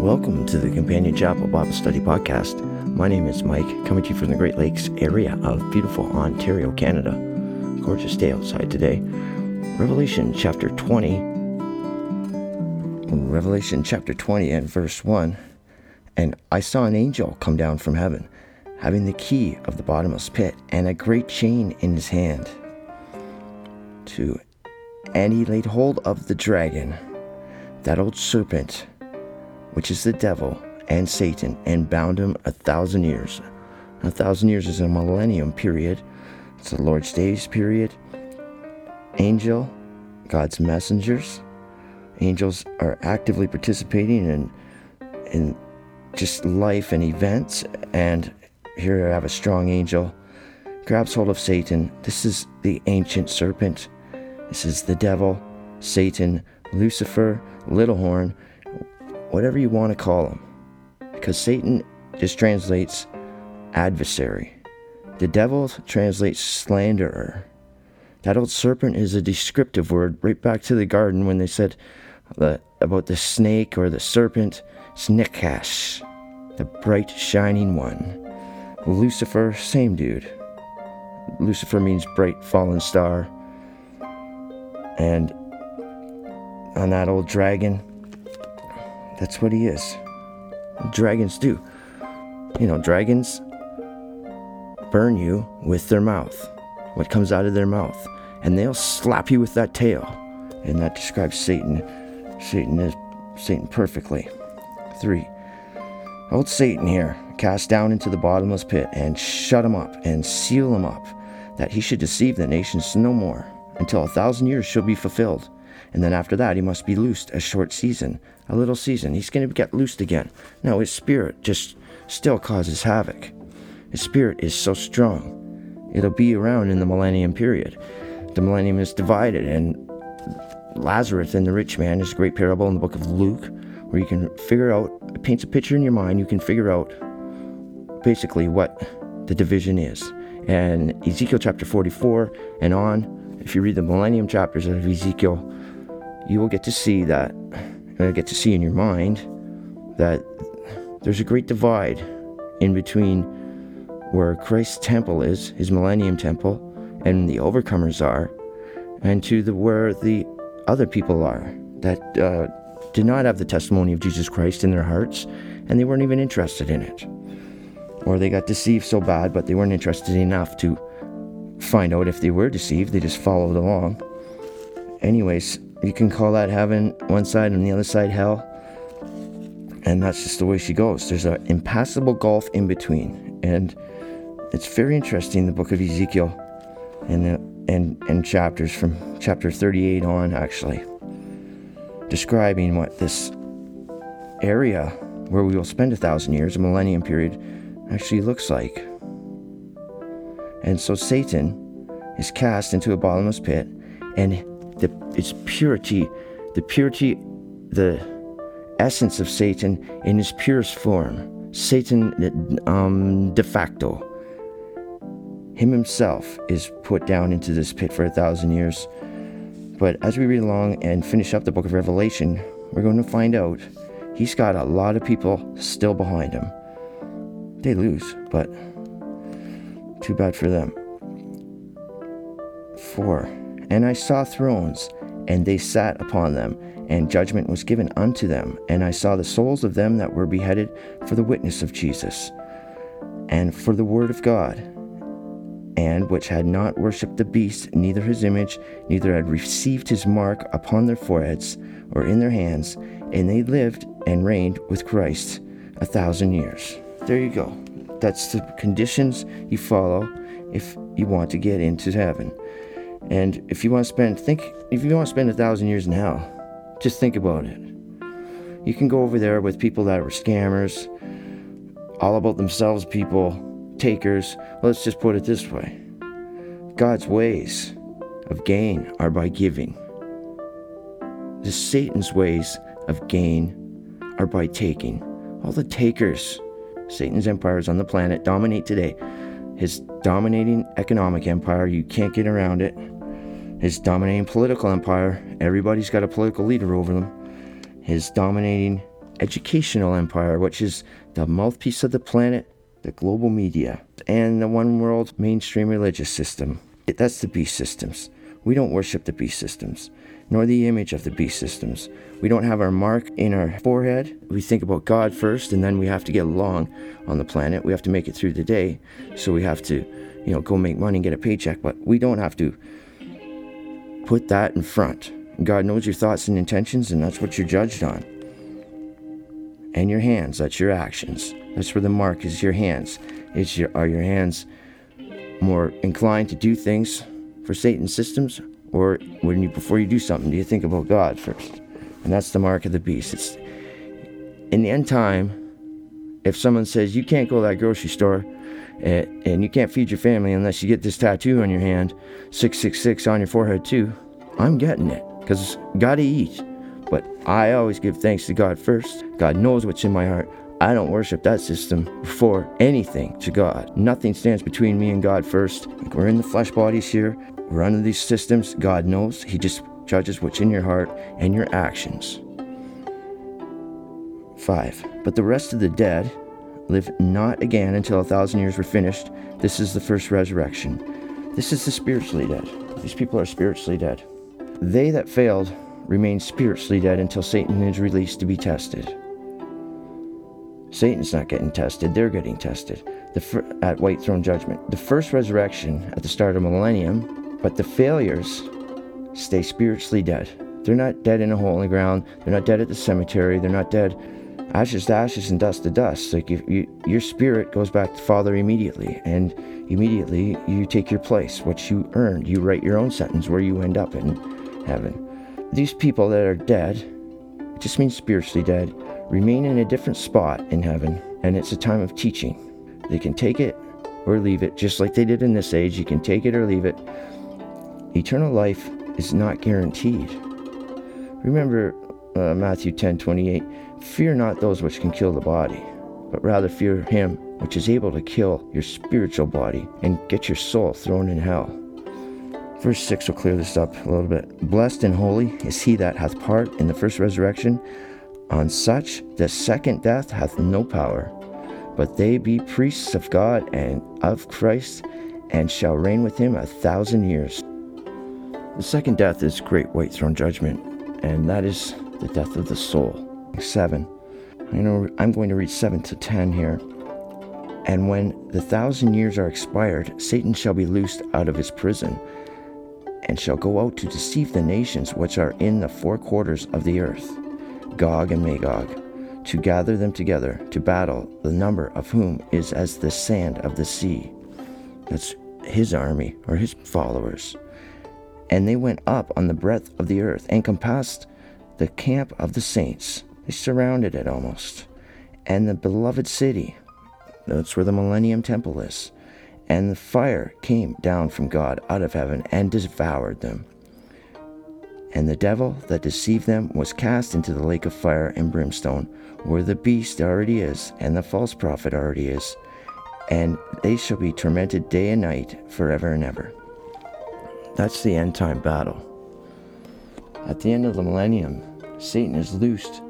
Welcome to the Companion Chapel Bible Study Podcast. My name is Mike, coming to you from the Great Lakes area of beautiful Ontario, Canada. Gorgeous day outside today. Revelation chapter 20. Revelation chapter 20 and verse 1. And I saw an angel come down from heaven, having the key of the bottomless pit and a great chain in his hand. To and he laid hold of the dragon, that old serpent which is the devil and Satan, and bound him a thousand years. A thousand years is a millennium period. It's the Lord's days period. Angel, God's messengers. Angels are actively participating in in just life and events. And here I have a strong angel grabs hold of Satan. This is the ancient serpent. This is the devil, Satan, Lucifer, little horn, whatever you want to call him. Because Satan just translates adversary. The devil translates slanderer. That old serpent is a descriptive word right back to the garden when they said the, about the snake or the serpent, Snikash, the bright shining one. Lucifer, same dude. Lucifer means bright fallen star. And on that old dragon, that's what he is. Dragons do. You know, dragons burn you with their mouth, what comes out of their mouth, and they'll slap you with that tail. And that describes Satan. Satan is Satan perfectly. Three. Old Satan here, cast down into the bottomless pit, and shut him up, and seal him up, that he should deceive the nations no more, until a thousand years shall be fulfilled. And then after that, he must be loosed a short season, a little season. He's going to get loosed again. No, his spirit just still causes havoc. His spirit is so strong. It'll be around in the millennium period. The millennium is divided, and Lazarus and the rich man is a great parable in the book of Luke, where you can figure out, it paints a picture in your mind, you can figure out basically what the division is. And Ezekiel chapter 44 and on, if you read the millennium chapters of Ezekiel, you will get to see that, uh, get to see in your mind that there's a great divide in between where Christ's temple is, his millennium temple, and the overcomers are, and to the where the other people are that uh, did not have the testimony of Jesus Christ in their hearts, and they weren't even interested in it, or they got deceived so bad, but they weren't interested enough to find out if they were deceived. They just followed along. Anyways, you can call that heaven one side and the other side hell. And that's just the way she goes. There's an impassable gulf in between. And it's very interesting, the book of Ezekiel and, uh, and, and chapters from chapter 38 on, actually, describing what this area where we will spend a thousand years, a millennium period, actually looks like. And so Satan is cast into a bottomless pit, and the, its purity, the purity, the essence of Satan in his purest form, Satan um, de facto. Him himself is put down into this pit for a thousand years. But as we read along and finish up the book of Revelation, we're going to find out he's got a lot of people still behind him. They lose, but too bad for them. Four. And I saw thrones, and they sat upon them, and judgment was given unto them. And I saw the souls of them that were beheaded for the witness of Jesus, and for the word of God, and which had not worshipped the beast, neither his image, neither had received his mark upon their foreheads or in their hands, and they lived and reigned with Christ a thousand years. There you go. That's the conditions you follow if you want to get into heaven. And if you want to spend think if you want to spend a thousand years in hell, just think about it. You can go over there with people that are scammers, all about themselves people, takers. Let's just put it this way. God's ways of gain are by giving. The Satan's ways of gain are by taking. All the takers, Satan's empires on the planet dominate today. His dominating economic empire, you can't get around it his dominating political empire, everybody's got a political leader over them. His dominating educational empire, which is the mouthpiece of the planet, the global media, and the one world mainstream religious system. That's the beast systems. We don't worship the beast systems, nor the image of the beast systems. We don't have our mark in our forehead. We think about God first, and then we have to get along on the planet. We have to make it through the day. So we have to, you know, go make money and get a paycheck. But we don't have to put that in front. God knows your thoughts and intentions, and that's what you're judged on. And your hands, that's your actions. That's where the mark is your hands. Is your, are your hands more inclined to do things for Satan's systems, or when you before you do something, do you think about God first? And that's the mark of the beast. It's in the end time. If someone says you can't go to that grocery store and, and you can't feed your family unless you get this tattoo on your hand, 666 on your forehead too, I'm getting it because gotta eat. But I always give thanks to God first. God knows what's in my heart. I don't worship that system before anything to God. Nothing stands between me and God first. We're in the flesh bodies here. We're under these systems. God knows. He just judges what's in your heart and your actions. 5. But the rest of the dead live not again until a thousand years were finished. This is the first resurrection. This is the spiritually dead. These people are spiritually dead. They that failed remain spiritually dead until Satan is released to be tested. Satan's not getting tested, they're getting tested the fir- at White Throne Judgment. The first resurrection at the start of millennium, but the failures stay spiritually dead. They're not dead in a hole in the ground, they're not dead at the cemetery, they're not dead ashes to ashes and dust to dust. Like you, you, your spirit goes back to Father immediately, and immediately you take your place, what you earned. You write your own sentence where you end up in heaven. These people that are dead, it just means spiritually dead, remain in a different spot in heaven, and it's a time of teaching. They can take it or leave it, just like they did in this age. You can take it or leave it. Eternal life is not guaranteed. Remember uh, Matthew 10 28 Fear not those which can kill the body, but rather fear him which is able to kill your spiritual body and get your soul thrown in hell. Verse 6 will clear this up a little bit. Blessed and holy is he that hath part in the first resurrection. On such the second death hath no power, but they be priests of God and of Christ, and shall reign with him a thousand years. The second death is great white throne judgment, and that is the death of the soul. 7. I know I'm going to read 7 to 10 here. And when the thousand years are expired, Satan shall be loosed out of his prison, and shall go out to deceive the nations which are in the four quarters of the earth Gog and Magog, to gather them together to battle, the number of whom is as the sand of the sea. That's his army or his followers. And they went up on the breadth of the earth and compassed the camp of the saints. They surrounded it almost. And the beloved city, that's where the Millennium Temple is. And the fire came down from God out of heaven and devoured them. And the devil that deceived them was cast into the lake of fire and brimstone, where the beast already is, and the false prophet already is, and they shall be tormented day and night forever and ever. That's the end time battle. At the end of the millennium, Satan is loosed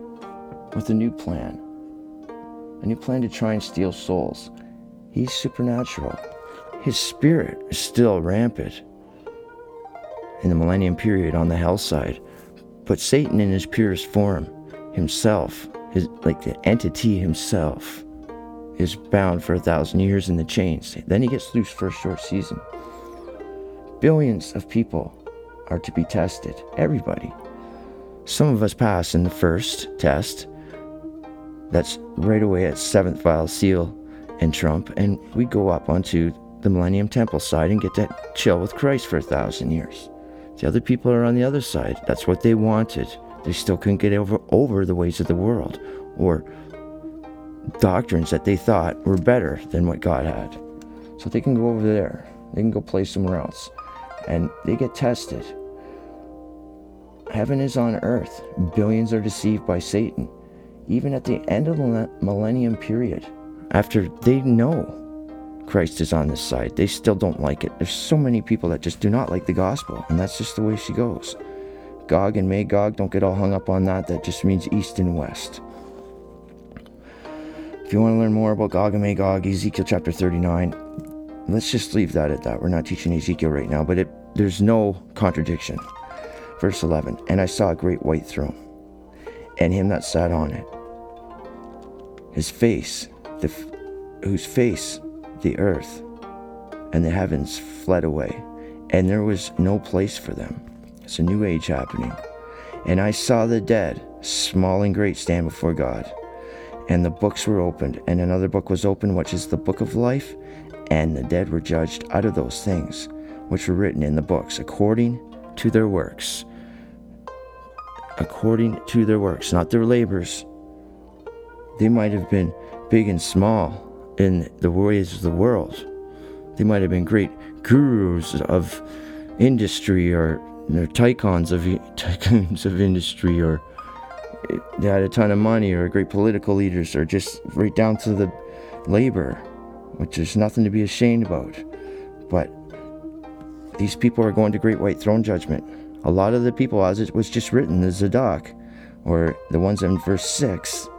with a new plan. A new plan to try and steal souls. He's supernatural. His spirit is still rampant in the millennium period on the hell side. But Satan, in his purest form, himself, his, like the entity himself, is bound for a thousand years in the chains. Then he gets loose for a short season. Billions of people are to be tested. Everybody. Some of us pass in the first test. That's right away at seventh vial seal and trump, and we go up onto the Millennium Temple side and get to chill with Christ for a thousand years. The other people are on the other side. That's what they wanted. They still couldn't get over, over the ways of the world or doctrines that they thought were better than what God had. So they can go over there. They can go play somewhere else. And they get tested. Heaven is on earth. Billions are deceived by Satan. Even at the end of the millennium period, after they know Christ is on this side. They still don't like it. There's so many people that just do not like the gospel, and that's just the way she goes. Gog and Magog, don't get all hung up on that. That just means east and west. If you want to learn more about Gog and Magog, Ezekiel chapter 39, let's just leave that at that. We're not teaching Ezekiel right now, but it, there's no contradiction. Verse 11 And I saw a great white throne, and him that sat on it. His face, the, whose face the earth and the heavens fled away, and there was no place for them. It's a new age happening. And I saw the dead, small and great, stand before God. And the books were opened, and another book was opened, which is the book of life, and the dead were judged out of those things which were written in the books, according to their works. According to their works, not their labors. They might have been big and small in the ways of the world, they might have been great gurus of industry or you know, tycoons of tycoons of industry or eh, they had a ton of money or great political leaders or just right down to the labor, which is nothing to be ashamed about. But these people are going to great white throne judgment. A lot of the people, as it was just written, the Zadok, or the ones in verse 6,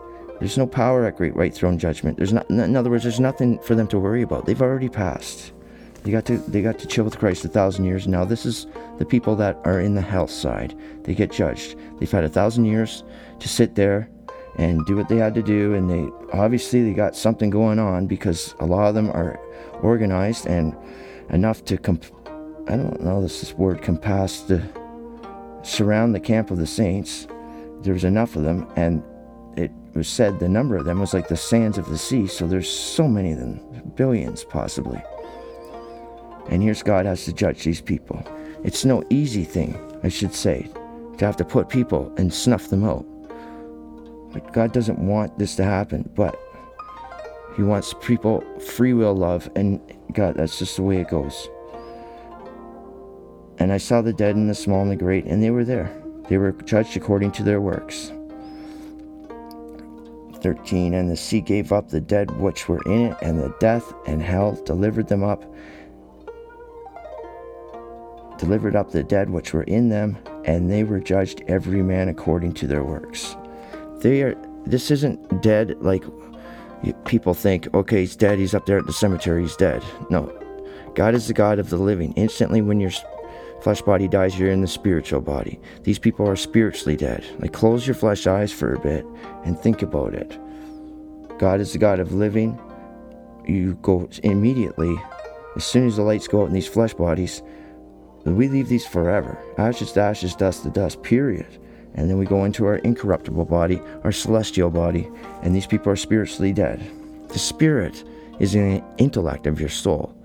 there's no power at Great White Throne Judgment. There's not. In other words, there's nothing for them to worry about. They've already passed. They got to they got to chill with Christ a thousand years. Now this is the people that are in the hell side. They get judged. They've had a thousand years to sit there and do what they had to do, and they obviously they got something going on because a lot of them are organized and enough to comp. I don't know this, this word compass to surround the camp of the saints. There's enough of them, and it was said the number of them was like the sands of the sea, so there's so many of them, billions possibly. And here's God has to judge these people. It's no easy thing, I should say, to have to put people and snuff them out. But God doesn't want this to happen, but He wants people free will love, and God, that's just the way it goes. And I saw the dead and the small and the great, and they were there. They were judged according to their works. 13 And the sea gave up the dead which were in it, and the death and hell delivered them up, delivered up the dead which were in them, and they were judged every man according to their works. They are. This isn't dead like people think. Okay, he's dead. He's up there at the cemetery. He's dead. No, God is the God of the living. Instantly, when your flesh body dies, you're in the spiritual body. These people are spiritually dead. Like, close your flesh eyes for a bit and think about it. God is the God of living. You go immediately, as soon as the lights go out in these flesh bodies, we leave these forever. Ashes to ashes, dust to dust, period. And then we go into our incorruptible body, our celestial body, and these people are spiritually dead. The spirit is in the intellect of your soul.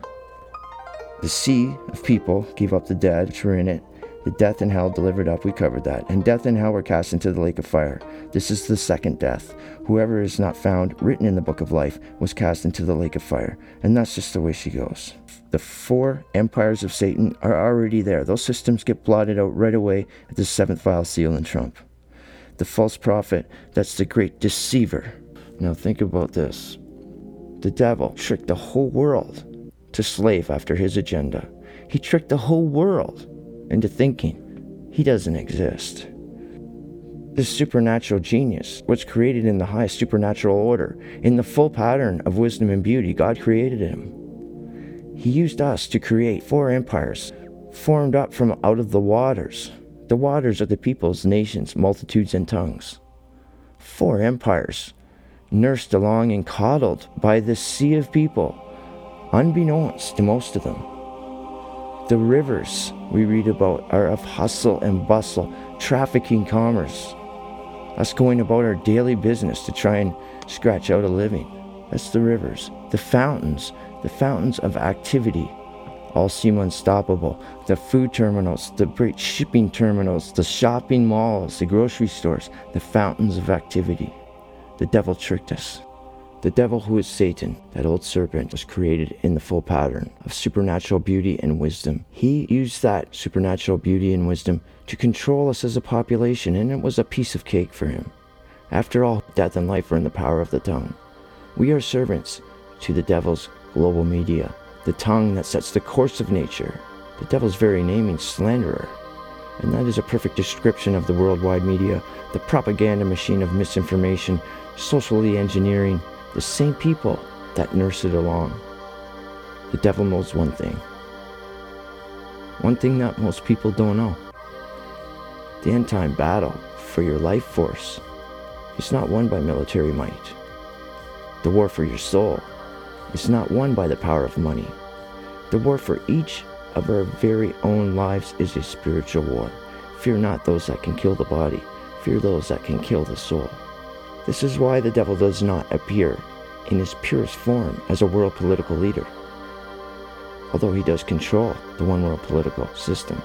The sea of people gave up the dead which were in it. The death and hell delivered up. We covered that. And death and hell were cast into the lake of fire. This is the second death. Whoever is not found written in the book of life was cast into the lake of fire. And that's just the way she goes. The four empires of Satan are already there. Those systems get blotted out right away at the seventh vial seal and trump. The false prophet, that's the great deceiver. Now think about this. The devil tricked the whole world to slave after his agenda. He tricked the whole world into thinking he doesn't exist. This supernatural genius was created in the highest supernatural order, in the full pattern of wisdom and beauty. God created him. He used us to create four empires formed up from out of the waters. The waters are the peoples, nations, multitudes, and tongues. Four empires, nursed along and coddled by this sea of people, unbeknownst to most of them. The rivers we read about are of hustle and bustle, trafficking commerce. Us going about our daily business to try and scratch out a living. That's the rivers. The fountains, the fountains of activity, all seem unstoppable. The food terminals, the great shipping terminals, the shopping malls, the grocery stores, the fountains of activity. The devil tricked us. The devil, who is Satan, that old serpent, was created in the full pattern of supernatural beauty and wisdom. He used that supernatural beauty and wisdom to control us as a population, and it was a piece of cake for him. After all, death and life are in the power of the tongue. We are servants to the devil's global media, the tongue that sets the course of nature. The devil's very name means slanderer. And that is a perfect description of the worldwide media, the propaganda machine of misinformation, socially engineering, the same people that nurse it along. The devil knows one thing. One thing that most people don't know. The end time battle for your life force is not won by military might. The war for your soul is not won by the power of money. The war for each of our very own lives is a spiritual war. Fear not those that can kill the body, fear those that can kill the soul. This is why the devil does not appear in his purest form as a world political leader. Although he does control the one world political system,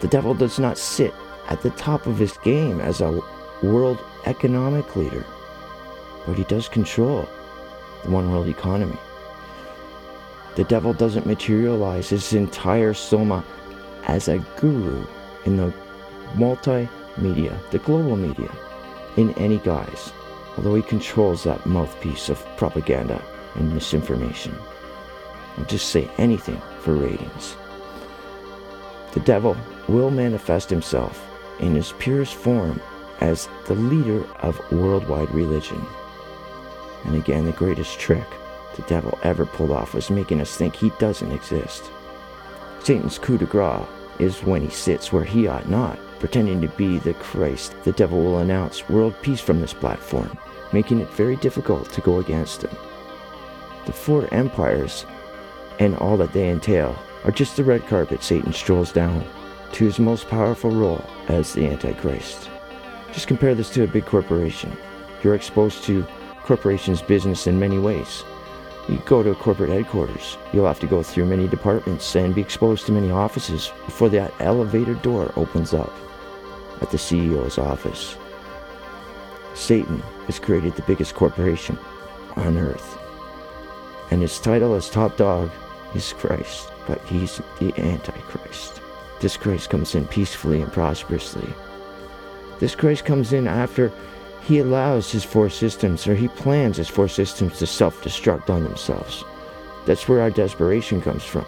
the devil does not sit at the top of his game as a world economic leader, but he does control the one world economy. The devil doesn't materialize his entire soma as a guru in the multimedia, the global media, in any guise, although he controls that mouthpiece of propaganda and misinformation. I'll just say anything for ratings. The devil will manifest himself in his purest form as the leader of worldwide religion. And again, the greatest trick the devil ever pulled off was making us think he doesn't exist. Satan's coup de grace is when he sits where he ought not, pretending to be the Christ. The devil will announce world peace from this platform, making it very difficult to go against him. The four empires and all that they entail are just the red carpet Satan strolls down to his most powerful role as the Antichrist. Just compare this to a big corporation. You're exposed to corporation's business in many ways. You go to a corporate headquarters, you'll have to go through many departments and be exposed to many offices before that elevator door opens up at the CEO's office. Satan has created the biggest corporation on earth, and his title as top dog is Christ, but he's the Antichrist. This Christ comes in peacefully and prosperously. This Christ comes in after he allows his four systems, or he plans his four systems to self destruct on themselves. That's where our desperation comes from.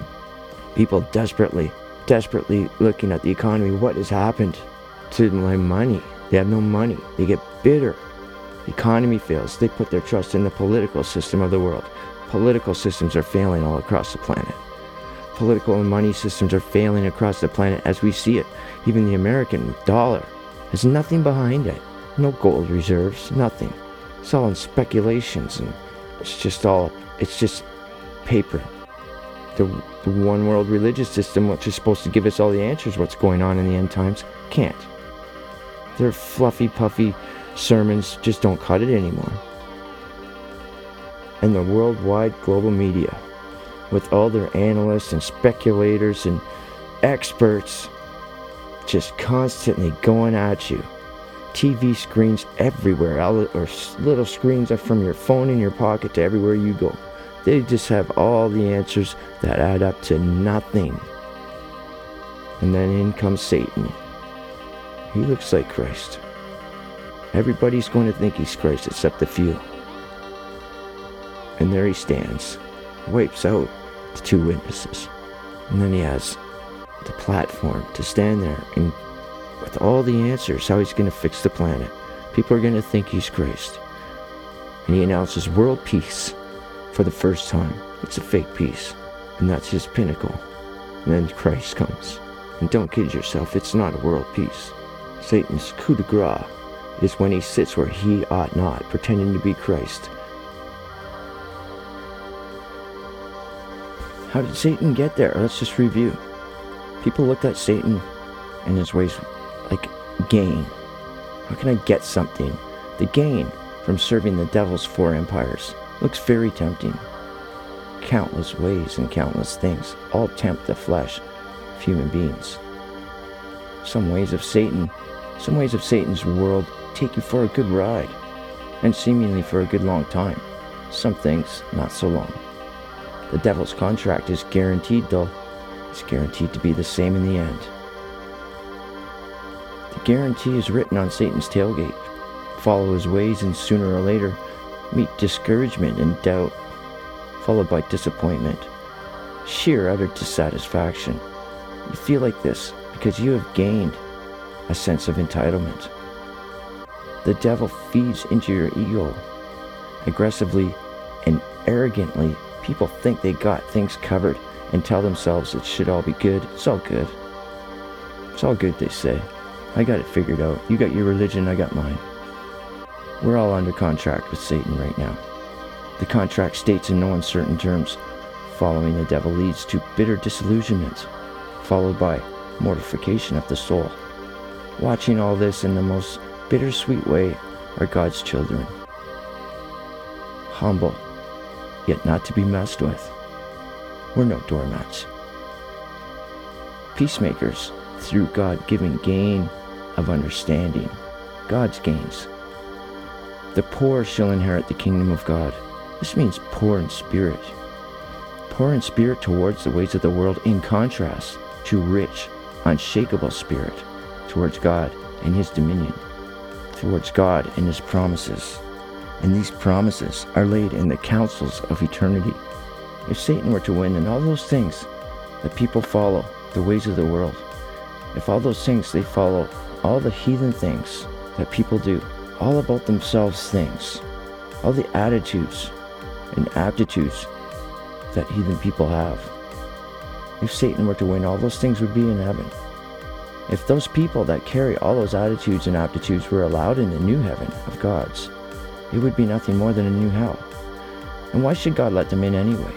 People desperately, desperately looking at the economy. What has happened to my money? They have no money. They get bitter. The economy fails. They put their trust in the political system of the world. Political systems are failing all across the planet. Political and money systems are failing across the planet as we see it. Even the American dollar has nothing behind it. No gold reserves, nothing. It's all in speculations and it's just all, it's just paper. The, the one world religious system, which is supposed to give us all the answers what's going on in the end times, can't. Their fluffy, puffy sermons just don't cut it anymore. And the worldwide global media, with all their analysts and speculators and experts, just constantly going at you TV screens everywhere, or little screens from your phone in your pocket to everywhere you go. They just have all the answers that add up to nothing. And then in comes Satan. He looks like Christ. Everybody's going to think he's Christ except a few. And there he stands, wipes out the two witnesses. And then he has the platform to stand there and with all the answers how he's going to fix the planet. People are going to think he's Christ. And he announces world peace for the first time. It's a fake peace, and that's his pinnacle. And then Christ comes. And don't kid yourself, it's not a world peace. Satan's coup de grace is when he sits where he ought not, pretending to be Christ. How did Satan get there? Let's just review. People looked at Satan and his ways like gain. How can I get something? The gain from serving the devil's four empires looks very tempting. Countless ways and countless things all tempt the flesh of human beings. Some ways of Satan, some ways of Satan's world take you for a good ride, and seemingly for a good long time. Some things not so long. The devil's contract is guaranteed, though. It's guaranteed to be the same in the end. The guarantee is written on Satan's tailgate. Follow his ways, and sooner or later, meet discouragement and doubt, followed by disappointment, sheer utter dissatisfaction. You feel like this because you have gained a sense of entitlement. The devil feeds into your ego. aggressively, and arrogantly, people think they got things covered and tell themselves it should all be good. It's all good. It's all good, they say. I got it figured out. You got your religion, I got mine. We're all under contract with Satan right now. The contract states in no uncertain terms following the devil leads to bitter disillusionment, followed by mortification of the soul. Watching all this in the most bittersweet way are God's children. Humble, yet not to be messed with. We're no doormats. Peacemakers through God giving gain of understanding, God's gains. The poor shall inherit the kingdom of God. This means poor in spirit. Poor in spirit towards the ways of the world, in contrast to rich, unshakable spirit towards God and His dominion, towards God and His promises. And these promises are laid in the counsels of eternity. If Satan were to win in all those things that people follow, the ways of the world, if all those things they follow, all the heathen things that people do, all about themselves things, all the attitudes and aptitudes that heathen people have. If Satan were to win, all those things would be in heaven. If those people that carry all those attitudes and aptitudes were allowed in the new heaven of God's, it would be nothing more than a new hell. And why should God let them in anyway?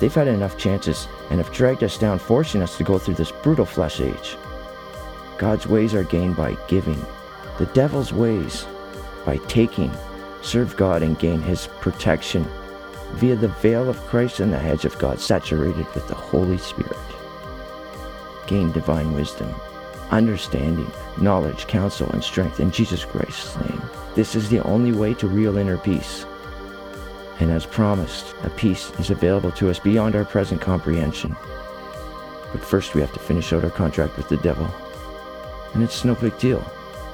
They've had enough chances and have dragged us down, forcing us to go through this brutal flesh age. God's ways are gained by giving, the devil's ways by taking. Serve God and gain his protection via the veil of Christ and the hedge of God saturated with the Holy Spirit. Gain divine wisdom, understanding, knowledge, counsel, and strength in Jesus Christ's name. This is the only way to real inner peace. And as promised, a peace is available to us beyond our present comprehension. But first, we have to finish out our contract with the devil. And it's no big deal.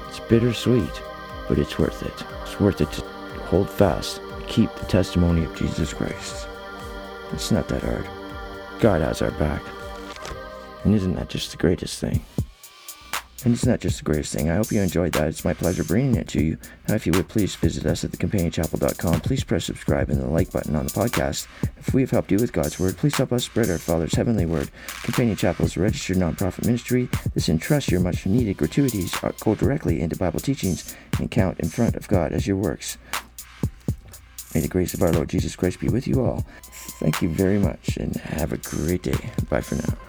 It's bittersweet, but it's worth it. It's worth it to hold fast, keep the testimony of Jesus Christ. It's not that hard. God has our back. And isn't that just the greatest thing? And it's not just the greatest thing. I hope you enjoyed that. It's my pleasure bringing it to you. Now, if you would please visit us at thecompanion.chapel.com. Please press subscribe and the like button on the podcast. If we have helped you with God's Word, please help us spread our Father's heavenly word. Companion Chapel is a registered nonprofit ministry. This entrusts your much needed gratuities uh, go directly into Bible teachings and count in front of God as your works. May the grace of our Lord Jesus Christ be with you all. Thank you very much and have a great day. Bye for now.